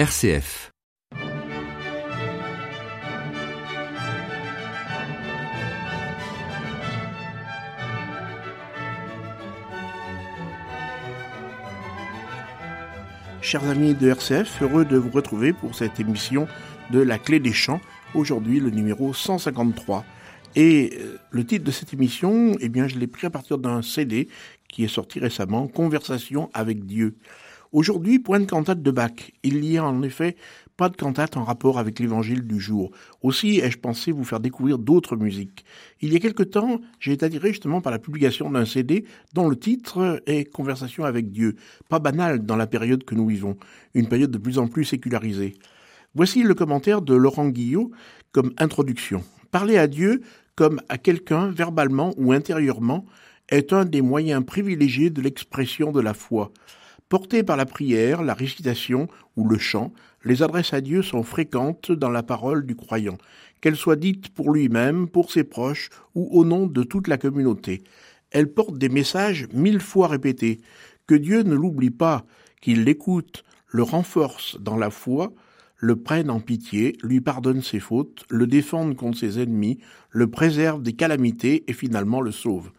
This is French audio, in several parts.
RCF. Chers amis de RCF, heureux de vous retrouver pour cette émission de La Clé des Champs, aujourd'hui le numéro 153. Et euh, le titre de cette émission, eh bien, je l'ai pris à partir d'un CD qui est sorti récemment, Conversation avec Dieu. Aujourd'hui, point de cantate de Bach. Il n'y a en effet pas de cantate en rapport avec l'évangile du jour. Aussi ai-je pensé vous faire découvrir d'autres musiques. Il y a quelque temps, j'ai été attiré justement par la publication d'un CD dont le titre est Conversation avec Dieu. Pas banal dans la période que nous vivons, une période de plus en plus sécularisée. Voici le commentaire de Laurent Guillot comme introduction. Parler à Dieu comme à quelqu'un verbalement ou intérieurement est un des moyens privilégiés de l'expression de la foi. Portées par la prière, la récitation ou le chant, les adresses à Dieu sont fréquentes dans la parole du croyant, qu'elles soient dites pour lui-même, pour ses proches ou au nom de toute la communauté. Elles portent des messages mille fois répétés, que Dieu ne l'oublie pas, qu'il l'écoute, le renforce dans la foi, le prenne en pitié, lui pardonne ses fautes, le défende contre ses ennemis, le préserve des calamités et finalement le sauve.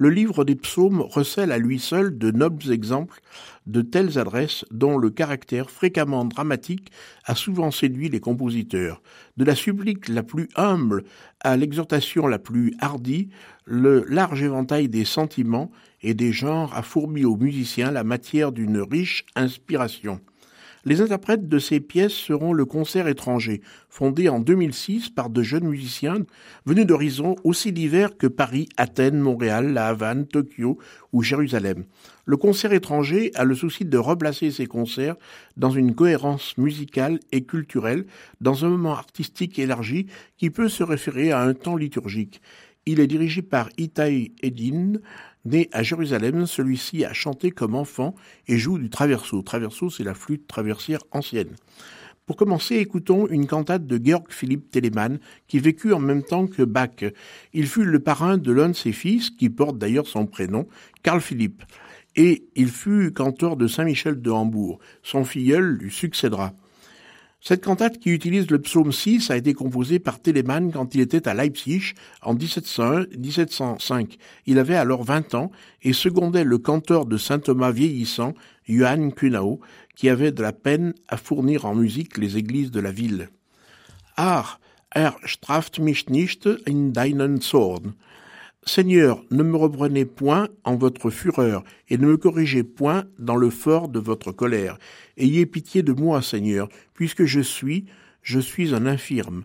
Le livre des psaumes recèle à lui seul de nobles exemples de telles adresses dont le caractère fréquemment dramatique a souvent séduit les compositeurs. De la supplique la plus humble à l'exhortation la plus hardie, le large éventail des sentiments et des genres a fourmi aux musiciens la matière d'une riche inspiration. Les interprètes de ces pièces seront le Concert étranger, fondé en 2006 par de jeunes musiciens venus d'horizons aussi divers que Paris, Athènes, Montréal, La Havane, Tokyo ou Jérusalem. Le Concert étranger a le souci de replacer ses concerts dans une cohérence musicale et culturelle, dans un moment artistique élargi qui peut se référer à un temps liturgique. Il est dirigé par Itai Edin, Né à Jérusalem, celui-ci a chanté comme enfant et joue du traverso. Traverso, c'est la flûte traversière ancienne. Pour commencer, écoutons une cantate de Georg Philipp Telemann, qui vécut en même temps que Bach. Il fut le parrain de l'un de ses fils, qui porte d'ailleurs son prénom, Carl Philipp. Et il fut canteur de Saint-Michel de Hambourg. Son filleul lui succédera. Cette cantate qui utilise le psaume 6 a été composée par Telemann quand il était à Leipzig en 1705. Il avait alors 20 ans et secondait le canteur de saint Thomas vieillissant, Johann Kunau, qui avait de la peine à fournir en musique les églises de la ville. Ach, er straft mich nicht in deinen Zorn. Seigneur, ne me reprenez point en votre fureur, et ne me corrigez point dans le fort de votre colère. Ayez pitié de moi, Seigneur, puisque je suis, je suis un infirme.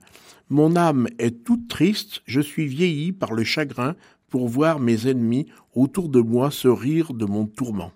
Mon âme est toute triste, je suis vieilli par le chagrin pour voir mes ennemis autour de moi se rire de mon tourment.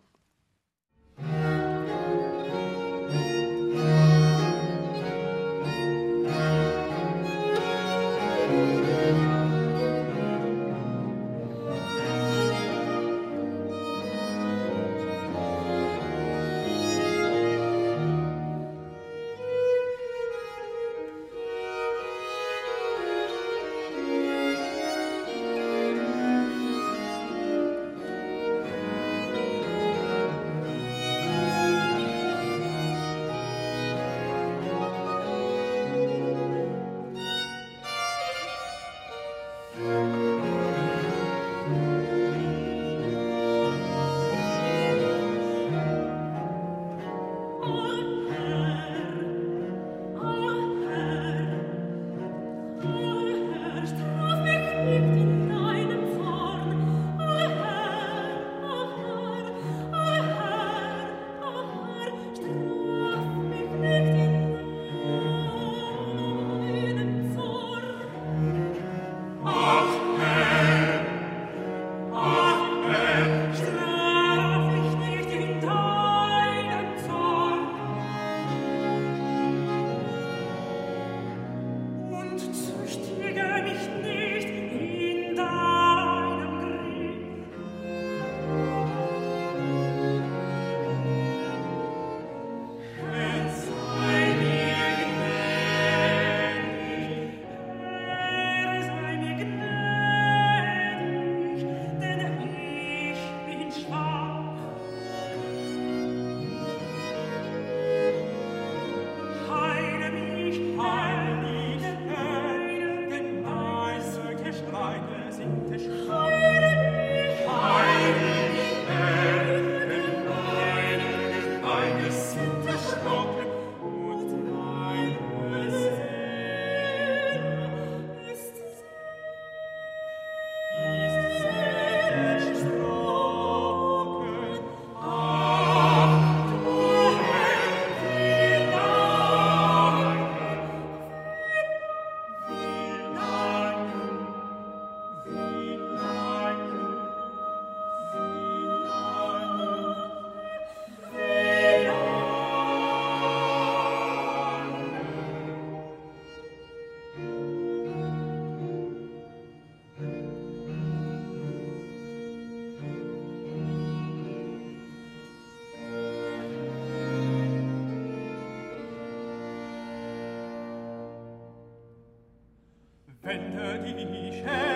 dich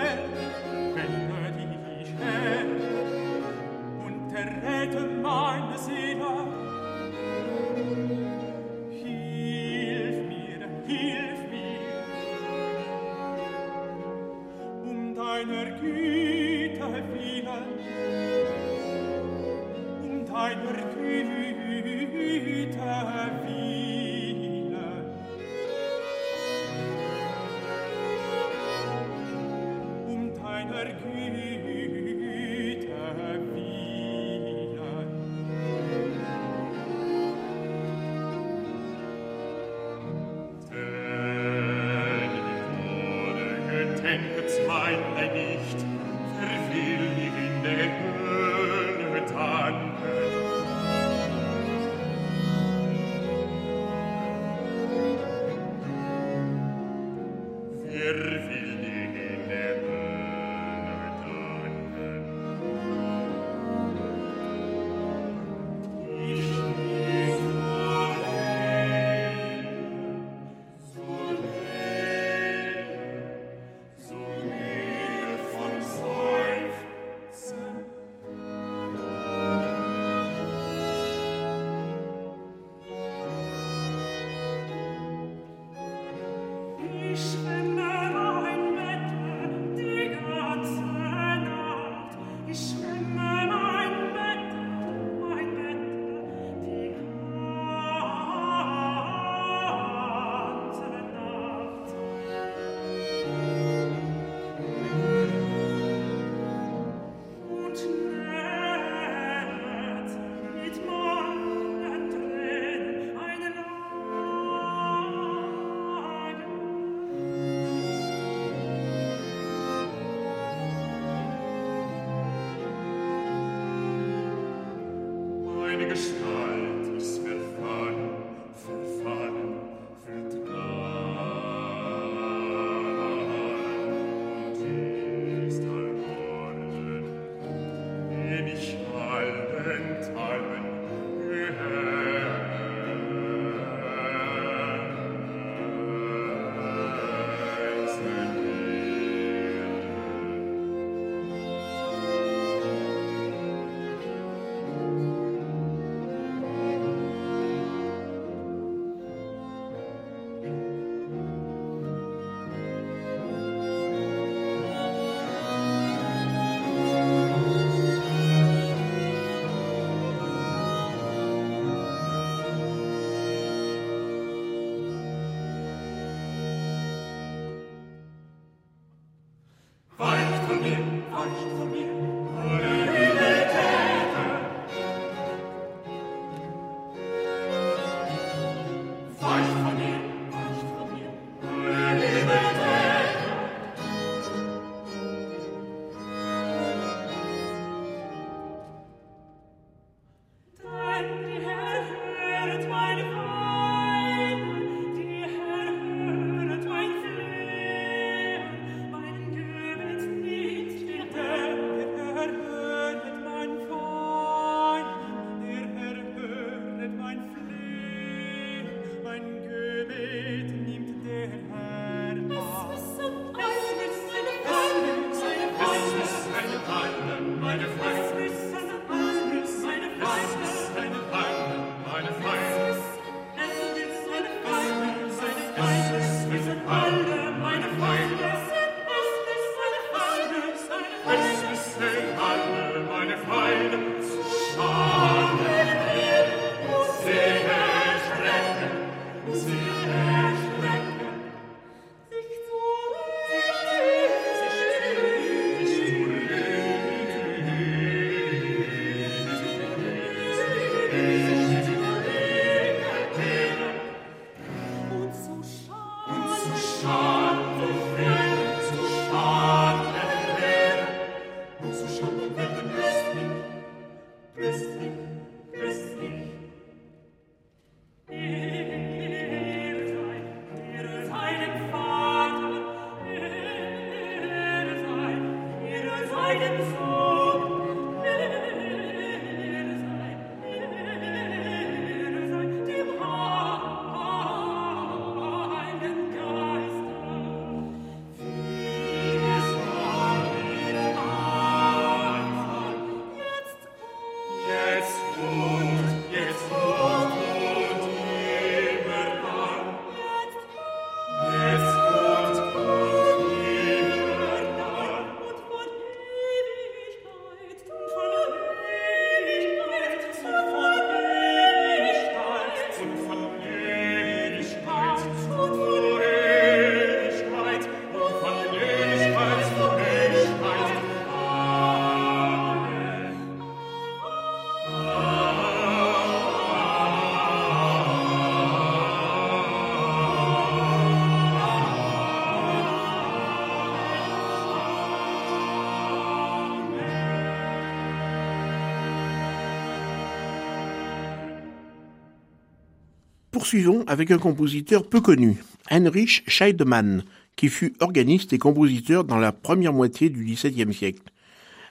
poursuivons avec un compositeur peu connu, Heinrich Scheidemann, qui fut organiste et compositeur dans la première moitié du XVIIe siècle.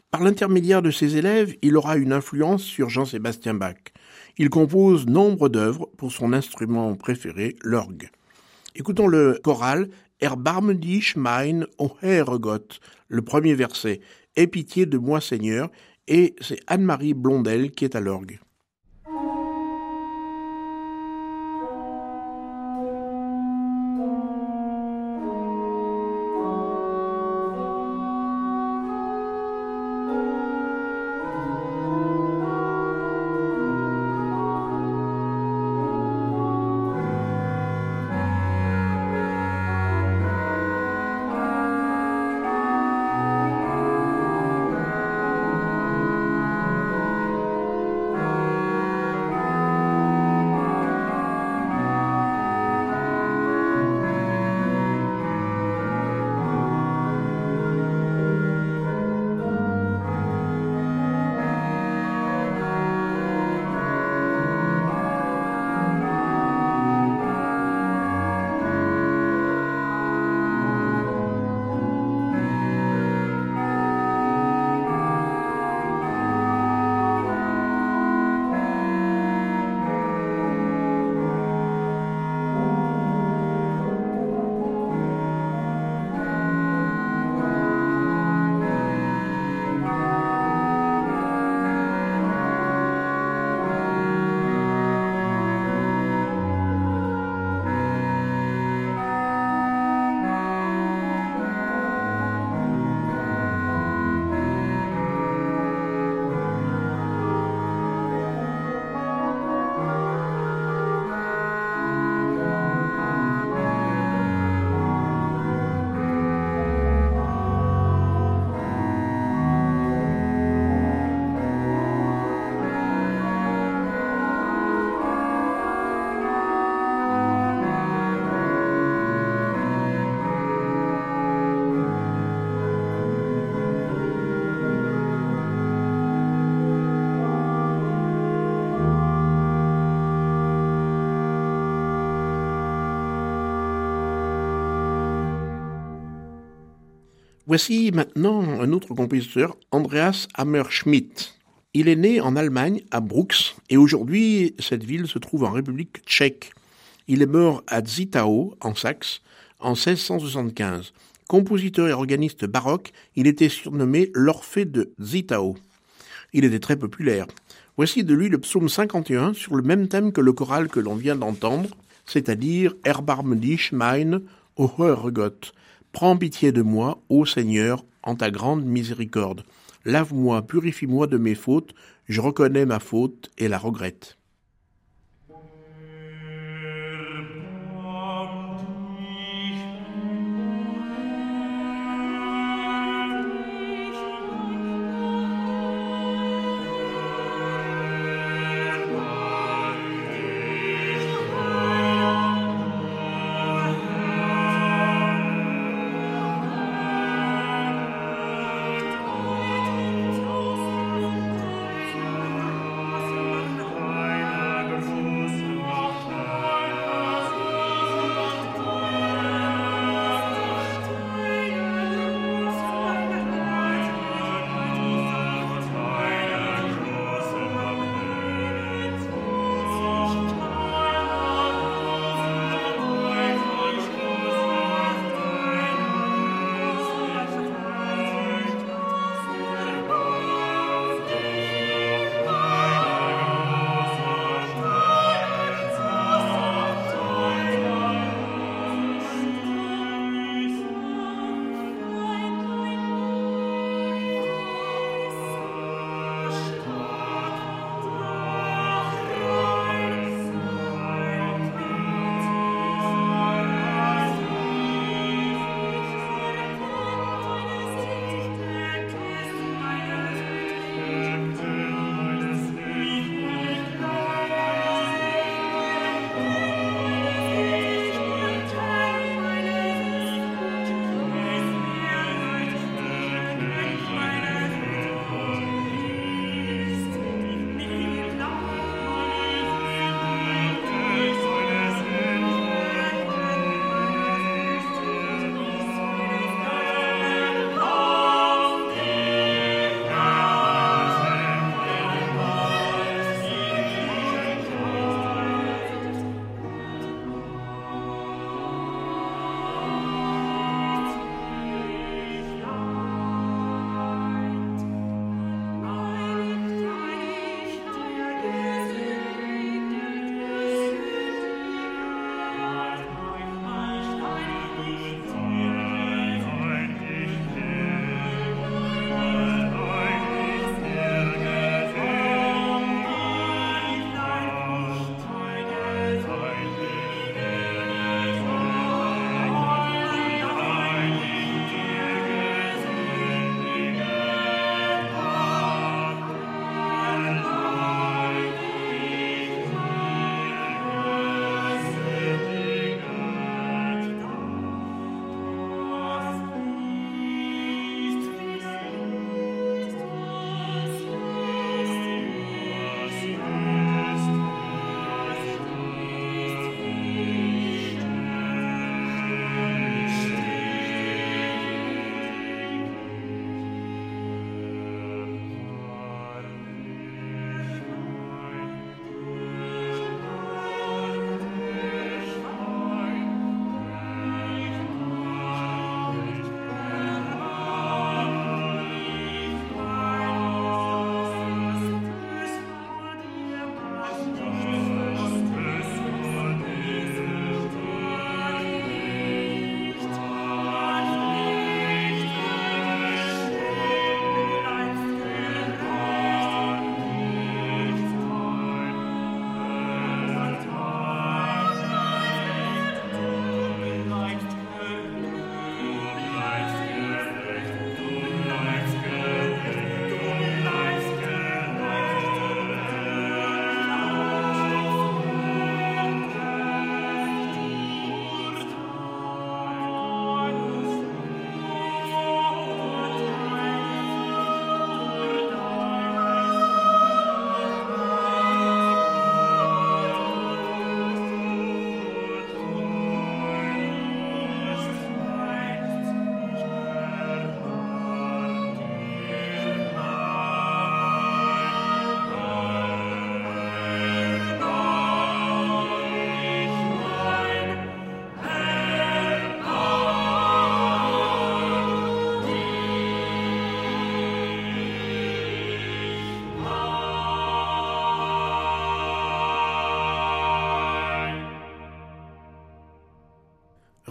Par l'intermédiaire de ses élèves, il aura une influence sur Jean-Sébastien Bach. Il compose nombre d'œuvres pour son instrument préféré, l'orgue. Écoutons le choral Erbarme dich mein, o Herrgott, le premier verset, Aie pitié de moi Seigneur, et c'est Anne-Marie Blondel qui est à l'orgue. Voici maintenant un autre compositeur, Andreas Hammerschmidt. Il est né en Allemagne, à Brooks, et aujourd'hui cette ville se trouve en République tchèque. Il est mort à Zittau, en Saxe, en 1675. Compositeur et organiste baroque, il était surnommé l'Orphée de Zittau. Il était très populaire. Voici de lui le psaume 51 sur le même thème que le choral que l'on vient d'entendre, c'est-à-dire Erbarme dich mein, o Prends pitié de moi, ô Seigneur, en ta grande miséricorde. Lave-moi, purifie-moi de mes fautes, je reconnais ma faute et la regrette.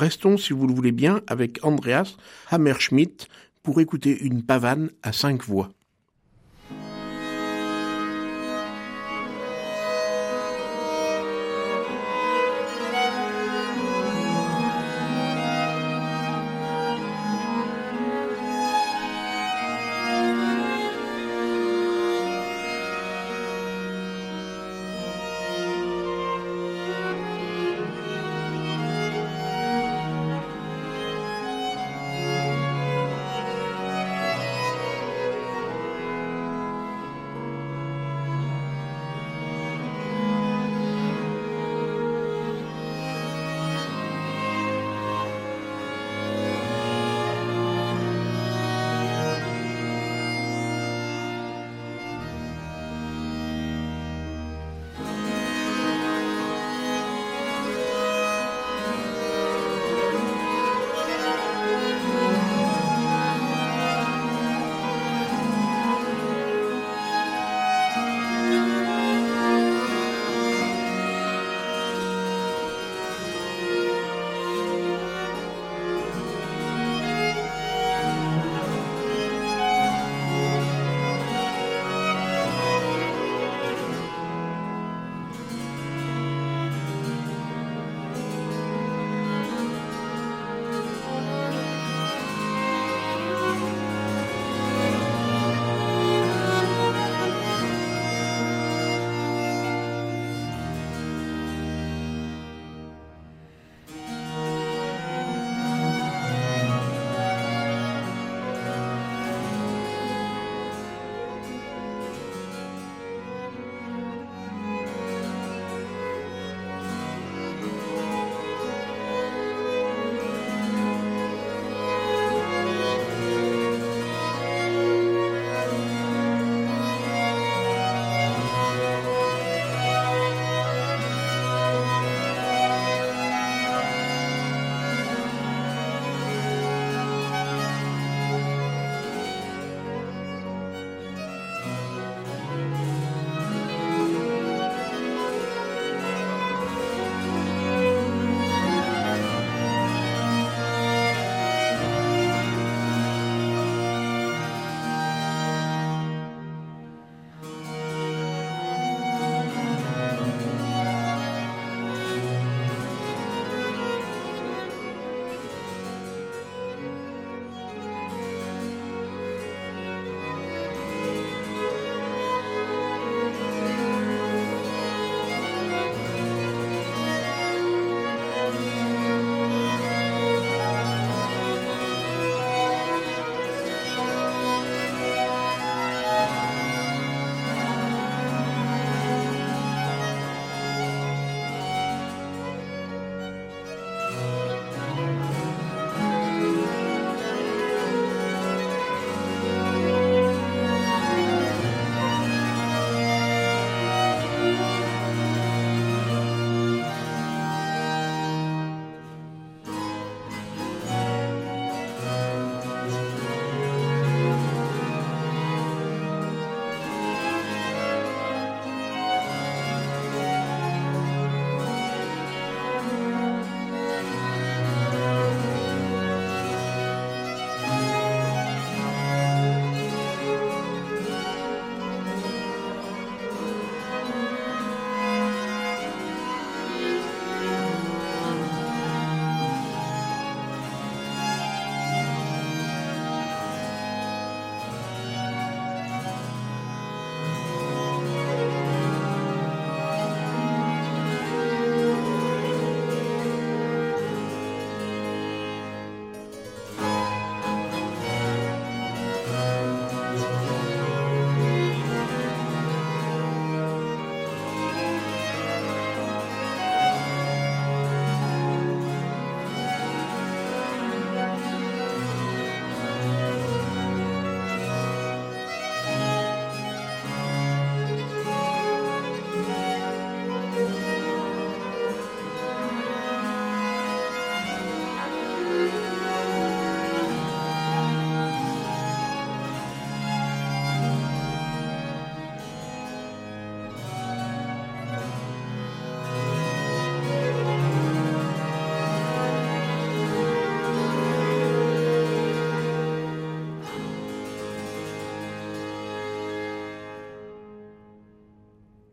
Restons, si vous le voulez bien, avec Andreas Hammerschmidt pour écouter une pavane à cinq voix.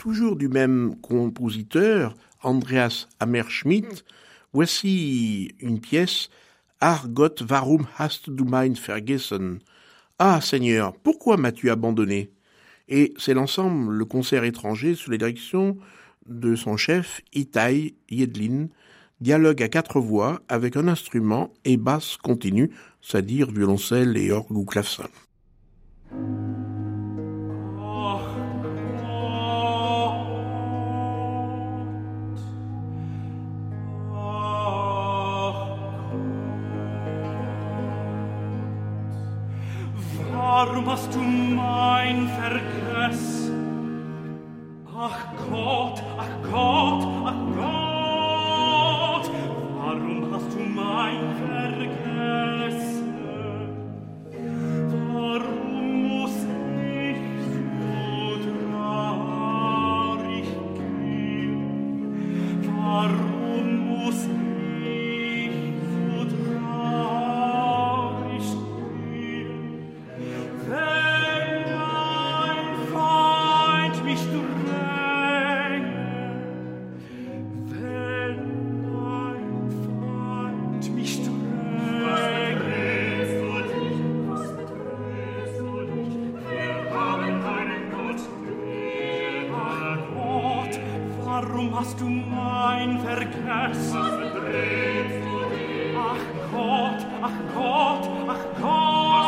toujours du même compositeur, Andreas Hammerschmidt, voici une pièce Ach Gott, warum hast du mein vergessen? Ah Seigneur, pourquoi m'as-tu abandonné? Et c'est l'ensemble, le concert étranger, sous la direction de son chef, Itai Yedlin, dialogue à quatre voix avec un instrument et basse continue, c'est-à-dire violoncelle et orgue ou clavecin. was du mein vergess ach gott ach gott Warum hast du mein vergessen? Was betrifft du dich? Ach Gott, ach Gott, ach Gott!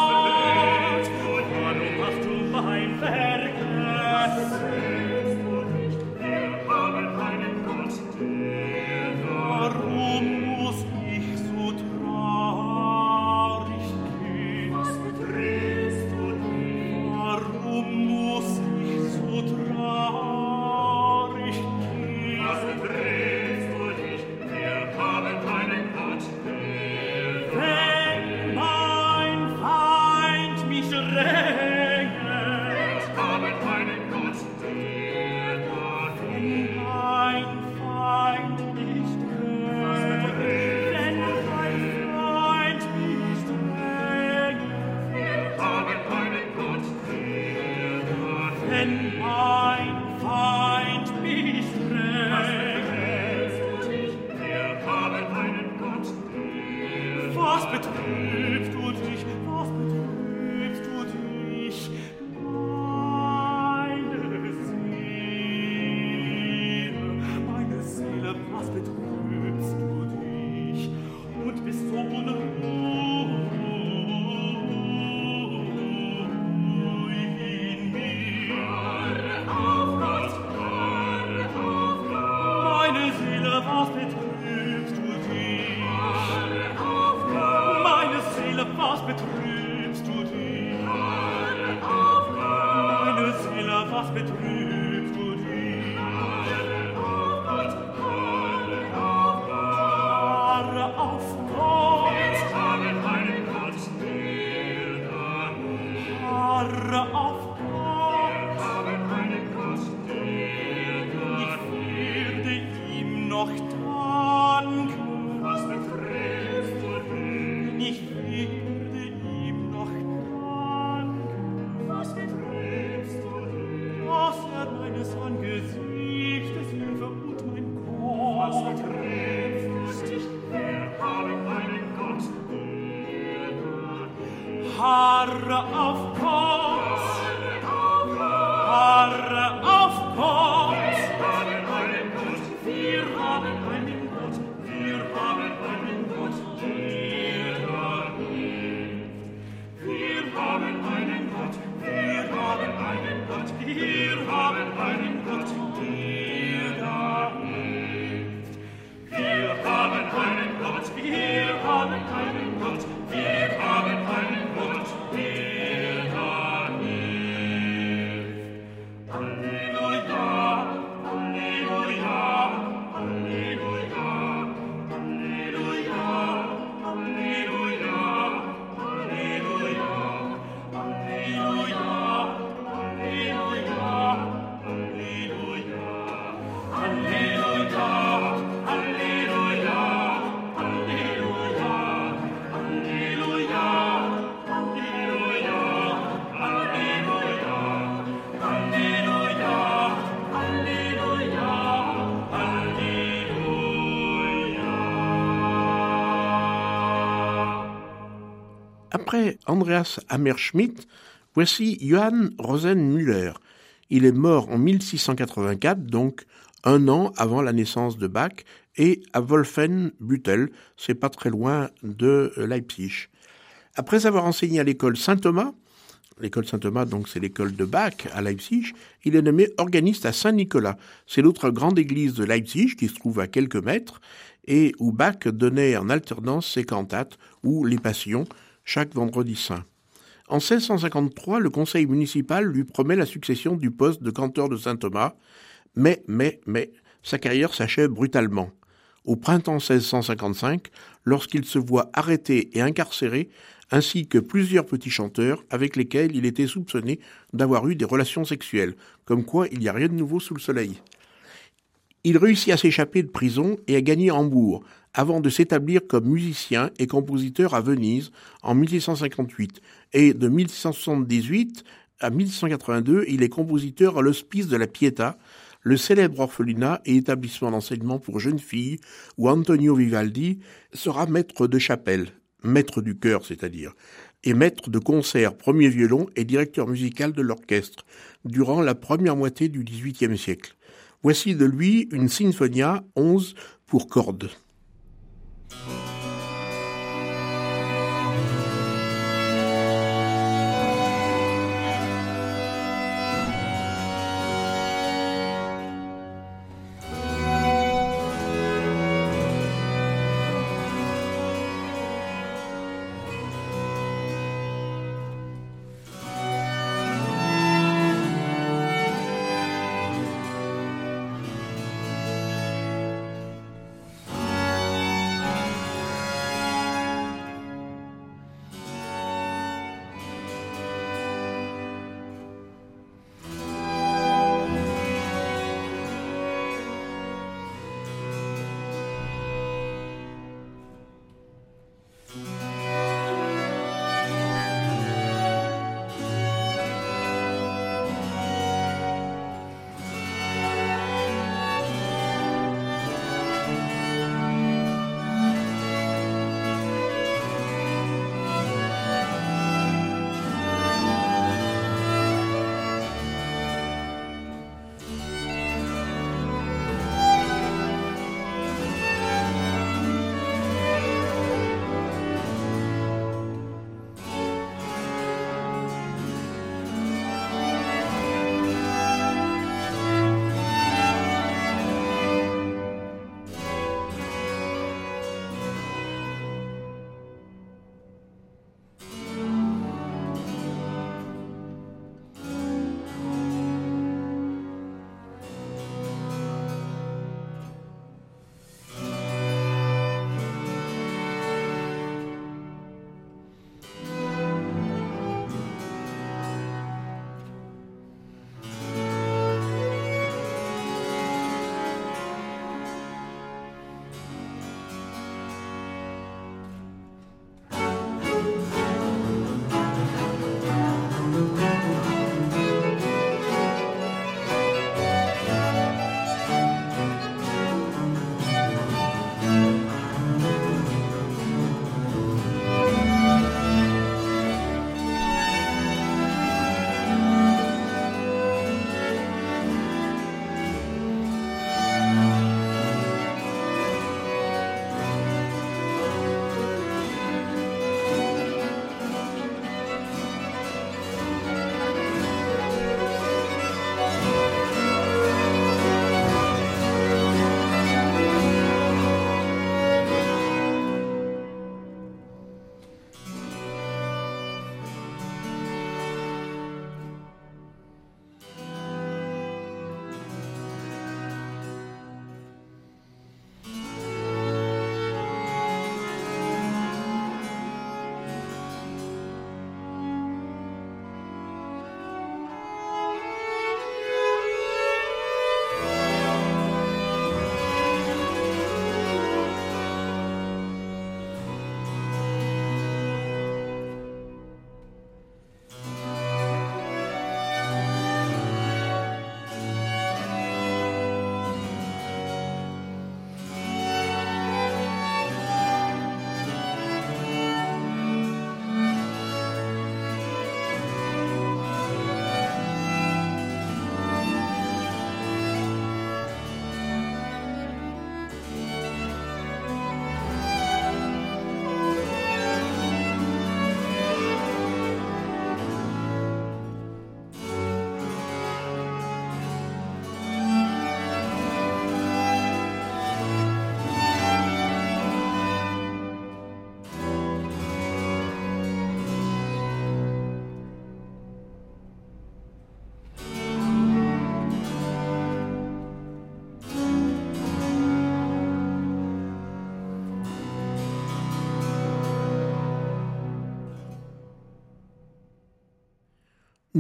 Tore Après Andreas Hammerschmidt, voici Johann Rosenmüller. Il est mort en 1684, donc un an avant la naissance de Bach, et à Wolfenbüttel, c'est pas très loin de Leipzig. Après avoir enseigné à l'école Saint-Thomas, l'école Saint-Thomas, donc c'est l'école de Bach à Leipzig, il est nommé organiste à Saint-Nicolas. C'est l'autre grande église de Leipzig qui se trouve à quelques mètres et où Bach donnait en alternance ses cantates ou les passions chaque vendredi saint. En 1653, le conseil municipal lui promet la succession du poste de canteur de Saint-Thomas, mais, mais, mais, sa carrière s'achève brutalement. Au printemps 1655, lorsqu'il se voit arrêté et incarcéré ainsi que plusieurs petits chanteurs avec lesquels il était soupçonné d'avoir eu des relations sexuelles, comme quoi il n'y a rien de nouveau sous le soleil. Il réussit à s'échapper de prison et à gagner Hambourg, avant de s'établir comme musicien et compositeur à Venise en 1658, et de 1678 à 1682, il est compositeur à l'Hospice de la Pietà, le célèbre orphelinat et établissement d'enseignement pour jeunes filles, où Antonio Vivaldi sera maître de chapelle maître du chœur c'est-à-dire, et maître de concert, premier violon et directeur musical de l'orchestre, durant la première moitié du XVIIIe siècle. Voici de lui une Sinfonia 11 pour cordes. Thank you.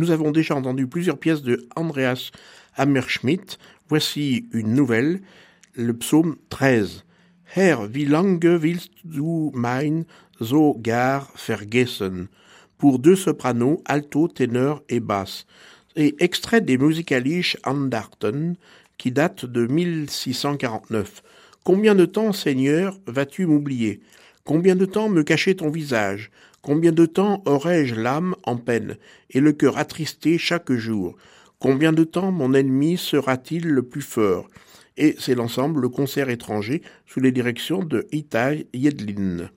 Nous avons déjà entendu plusieurs pièces de Andreas Hammerschmidt. Voici une nouvelle, le psaume 13. Herr, wie lange willst du mein so gar vergessen? Pour deux sopranos, alto, ténor et basse. Et extrait des Musikalische Andachten qui date de 1649. Combien de temps, Seigneur, vas-tu m'oublier? Combien de temps me cacher ton visage? Combien de temps aurai-je l'âme en peine et le cœur attristé chaque jour? Combien de temps mon ennemi sera-t-il le plus fort? Et c'est l'ensemble, le concert étranger, sous les directions de Itai Yedlin.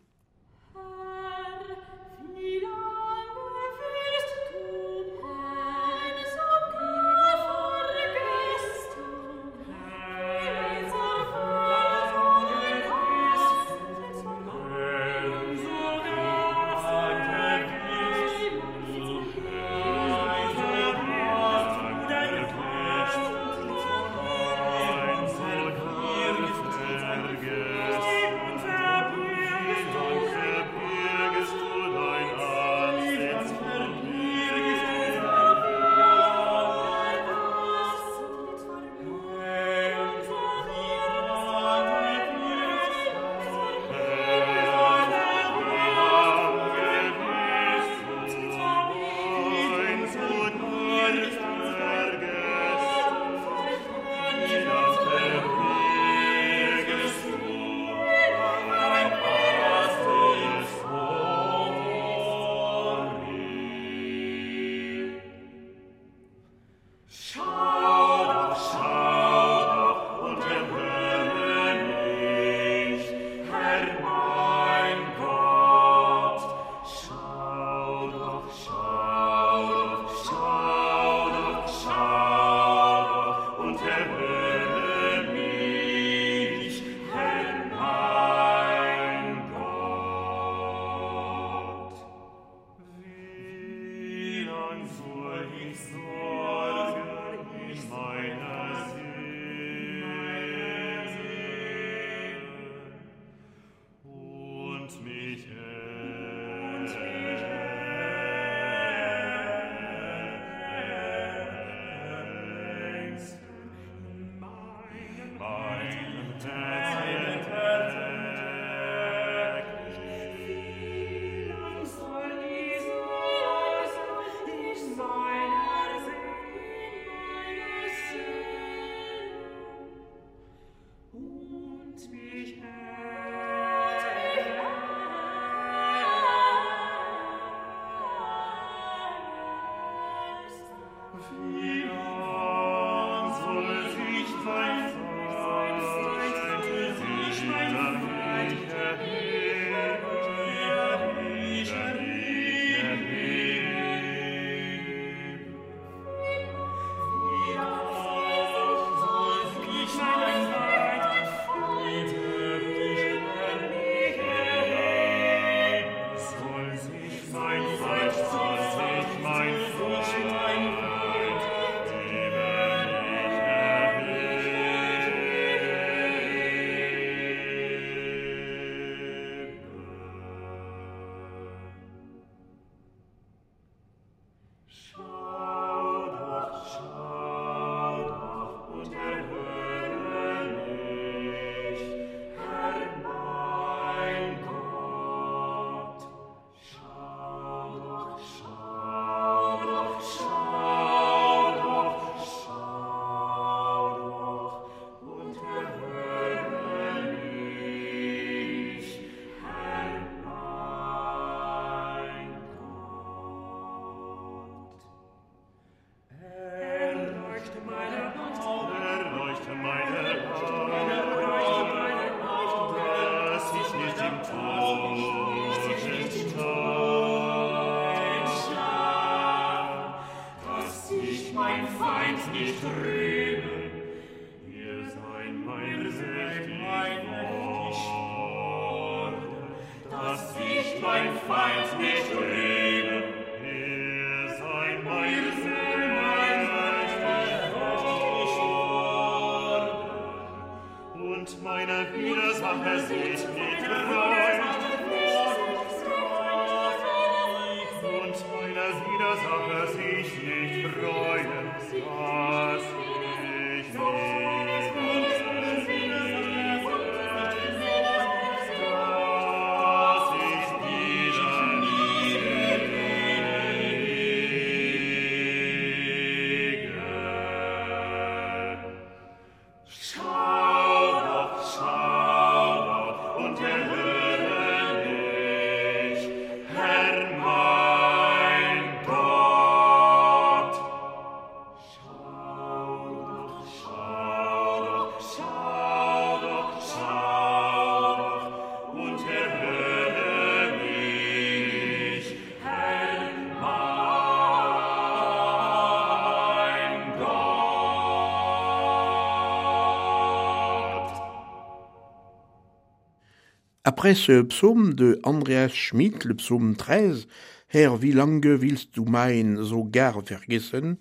Après ce psaume de Andreas Schmidt, le psaume 13, Herr, wie lange willst du mein so gar vergessen?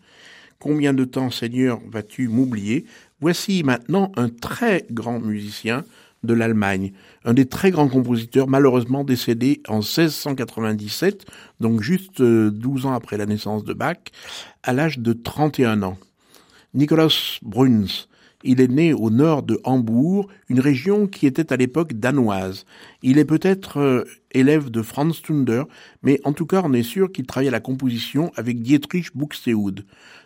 Combien de temps, Seigneur, vas-tu m'oublier? Voici maintenant un très grand musicien de l'Allemagne, un des très grands compositeurs malheureusement décédé en 1697, donc juste 12 ans après la naissance de Bach, à l'âge de 31 ans. Nikolaus Bruns, il est né au nord de Hambourg, une région qui était à l'époque danoise. Il est peut-être euh, élève de Franz Thunder, mais en tout cas on est sûr qu'il travaille à la composition avec Dietrich Buxtehude.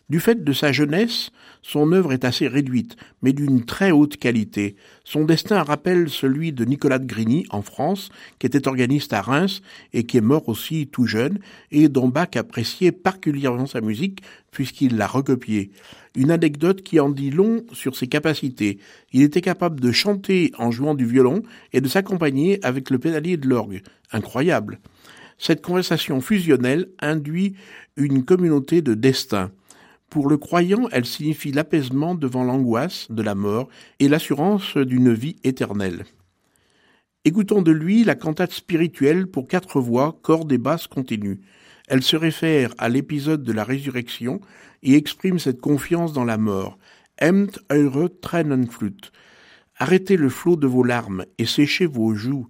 Du fait de sa jeunesse, son œuvre est assez réduite, mais d'une très haute qualité. Son destin rappelle celui de Nicolas de Grigny en France, qui était organiste à Reims et qui est mort aussi tout jeune, et dont Bach appréciait particulièrement sa musique puisqu'il l'a recopiée. Une anecdote qui en dit long sur ses capacités. Il était capable de chanter en jouant du violon et de s'accompagner avec le pédalier de l'orgue. Incroyable. Cette conversation fusionnelle induit une communauté de destin. Pour le croyant, elle signifie l'apaisement devant l'angoisse de la mort et l'assurance d'une vie éternelle. Écoutons de lui la cantate spirituelle pour quatre voix, cordes et basses continues. Elle se réfère à l'épisode de la résurrection et exprime cette confiance dans la mort. Emt eure Tränenflut. Arrêtez le flot de vos larmes et séchez vos joues.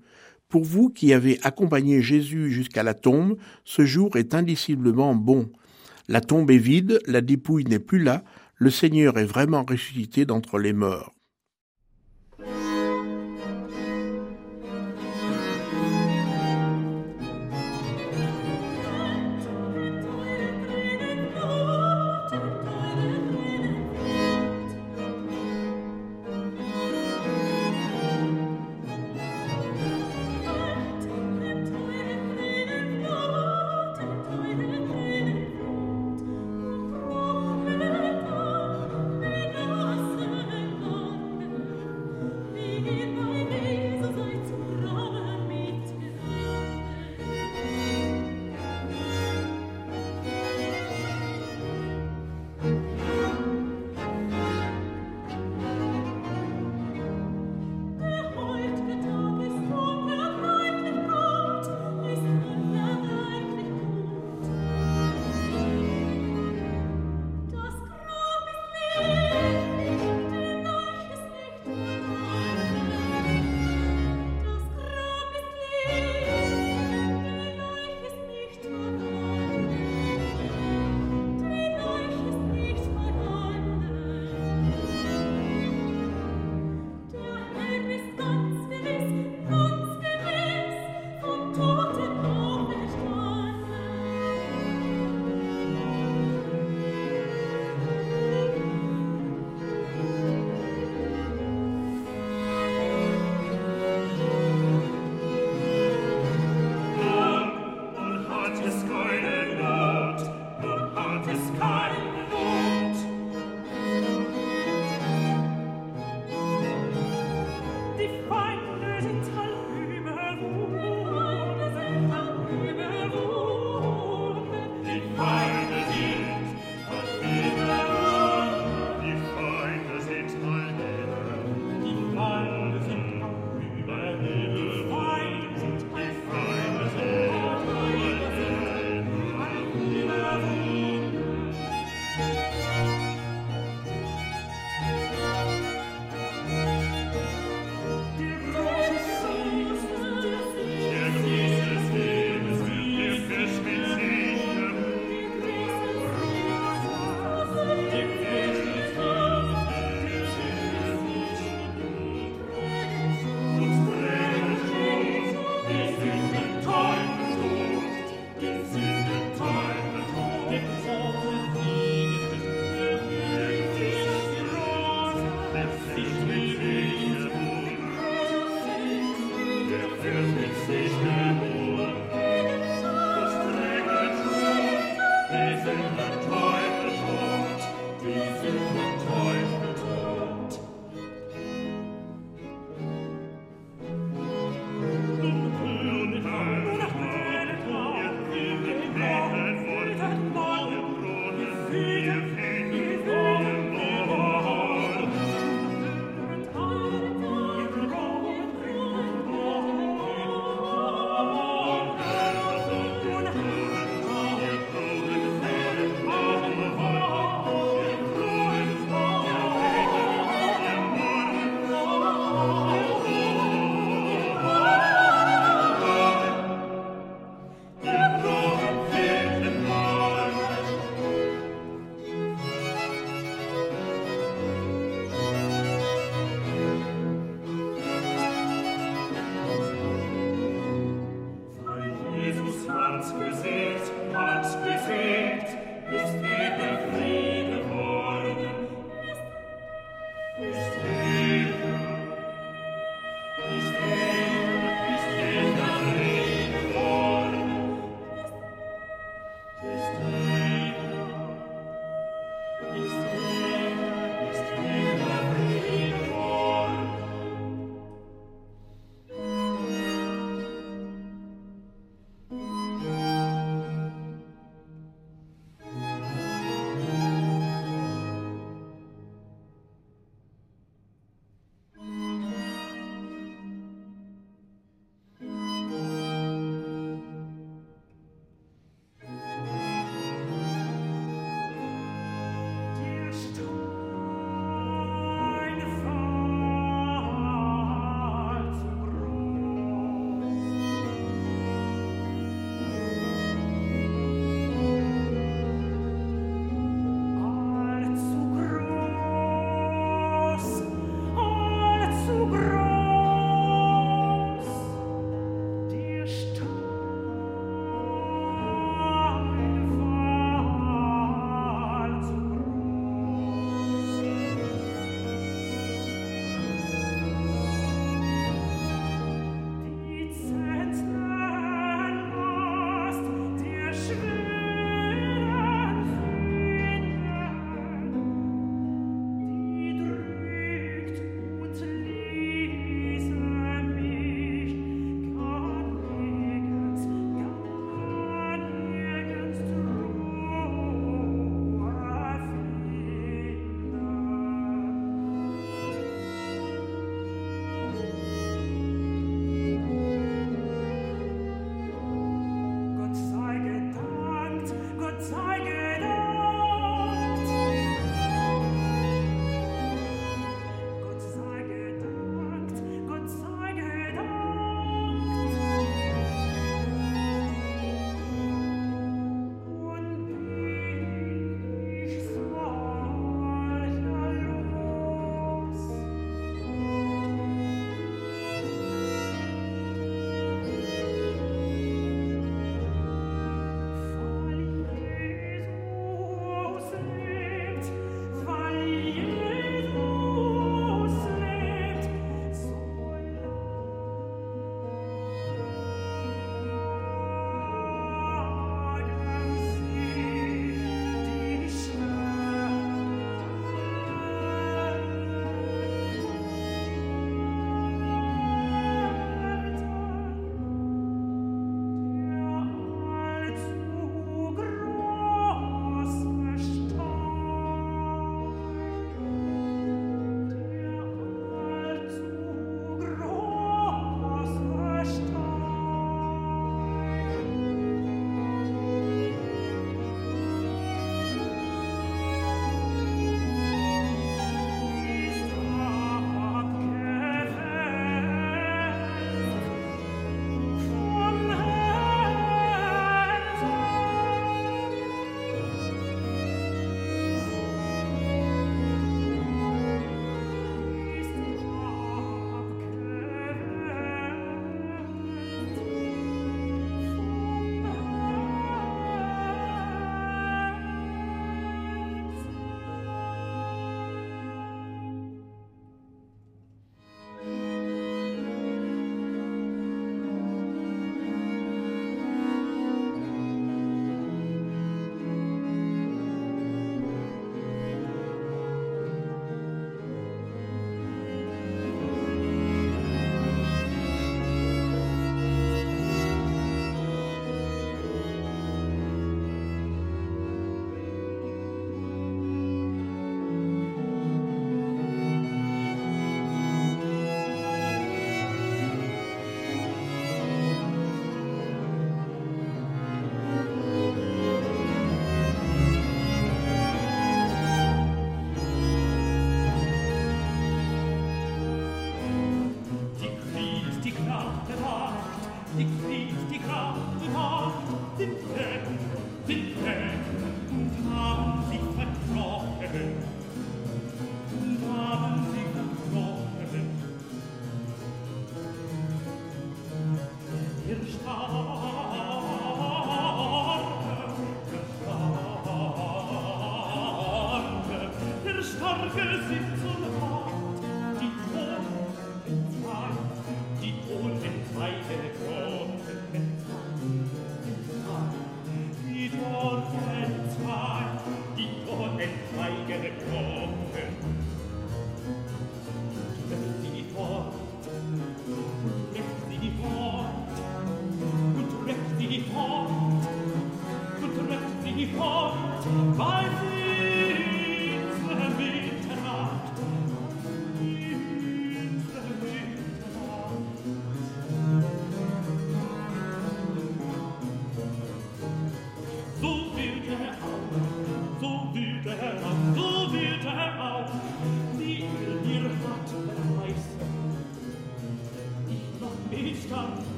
Pour vous qui avez accompagné Jésus jusqu'à la tombe, ce jour est indiciblement bon. La tombe est vide, la dépouille n'est plus là, le Seigneur est vraiment ressuscité d'entre les morts.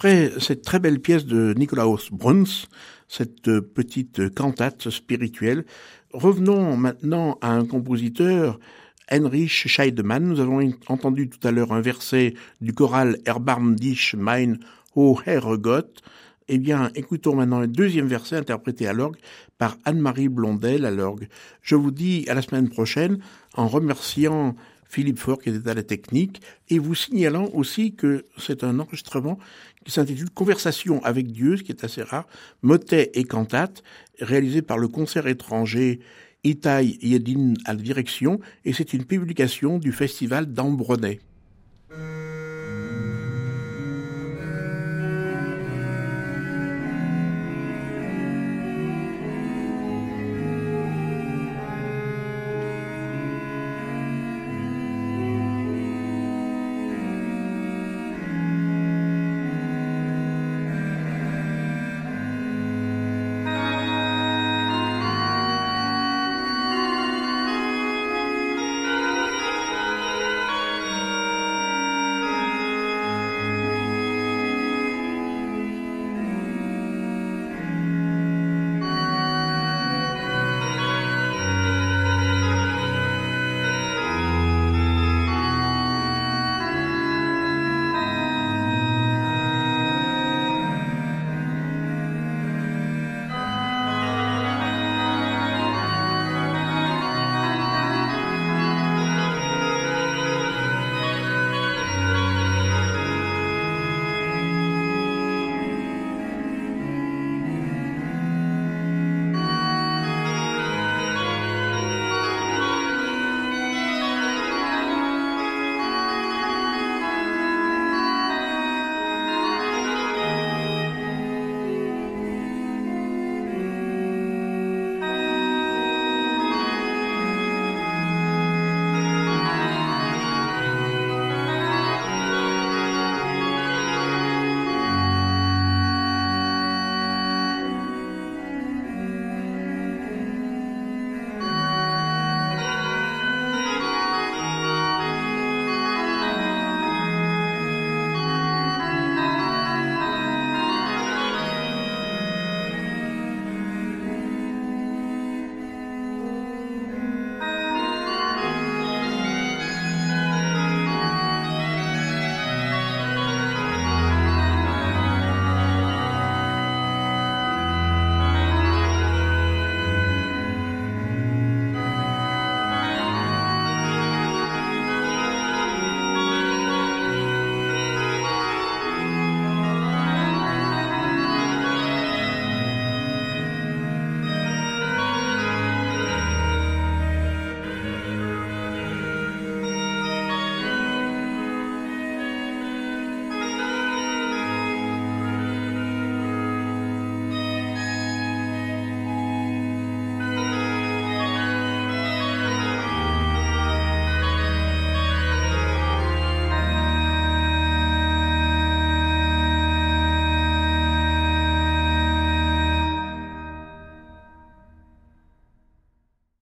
Après cette très belle pièce de Nikolaus Bruns, cette petite cantate spirituelle, revenons maintenant à un compositeur, Heinrich Scheidemann. Nous avons entendu tout à l'heure un verset du choral Erbarm dich mein, o Herrgott, Eh bien, écoutons maintenant un deuxième verset interprété à l'orgue par Anne-Marie Blondel à l'orgue. Je vous dis à la semaine prochaine en remerciant Philippe Faure qui était à la technique et vous signalant aussi que c'est un enregistrement qui s'intitule Conversation avec Dieu, ce qui est assez rare, motet et cantate, réalisé par le concert étranger Itai Yedin à la direction et c'est une publication du festival d'Ambronay.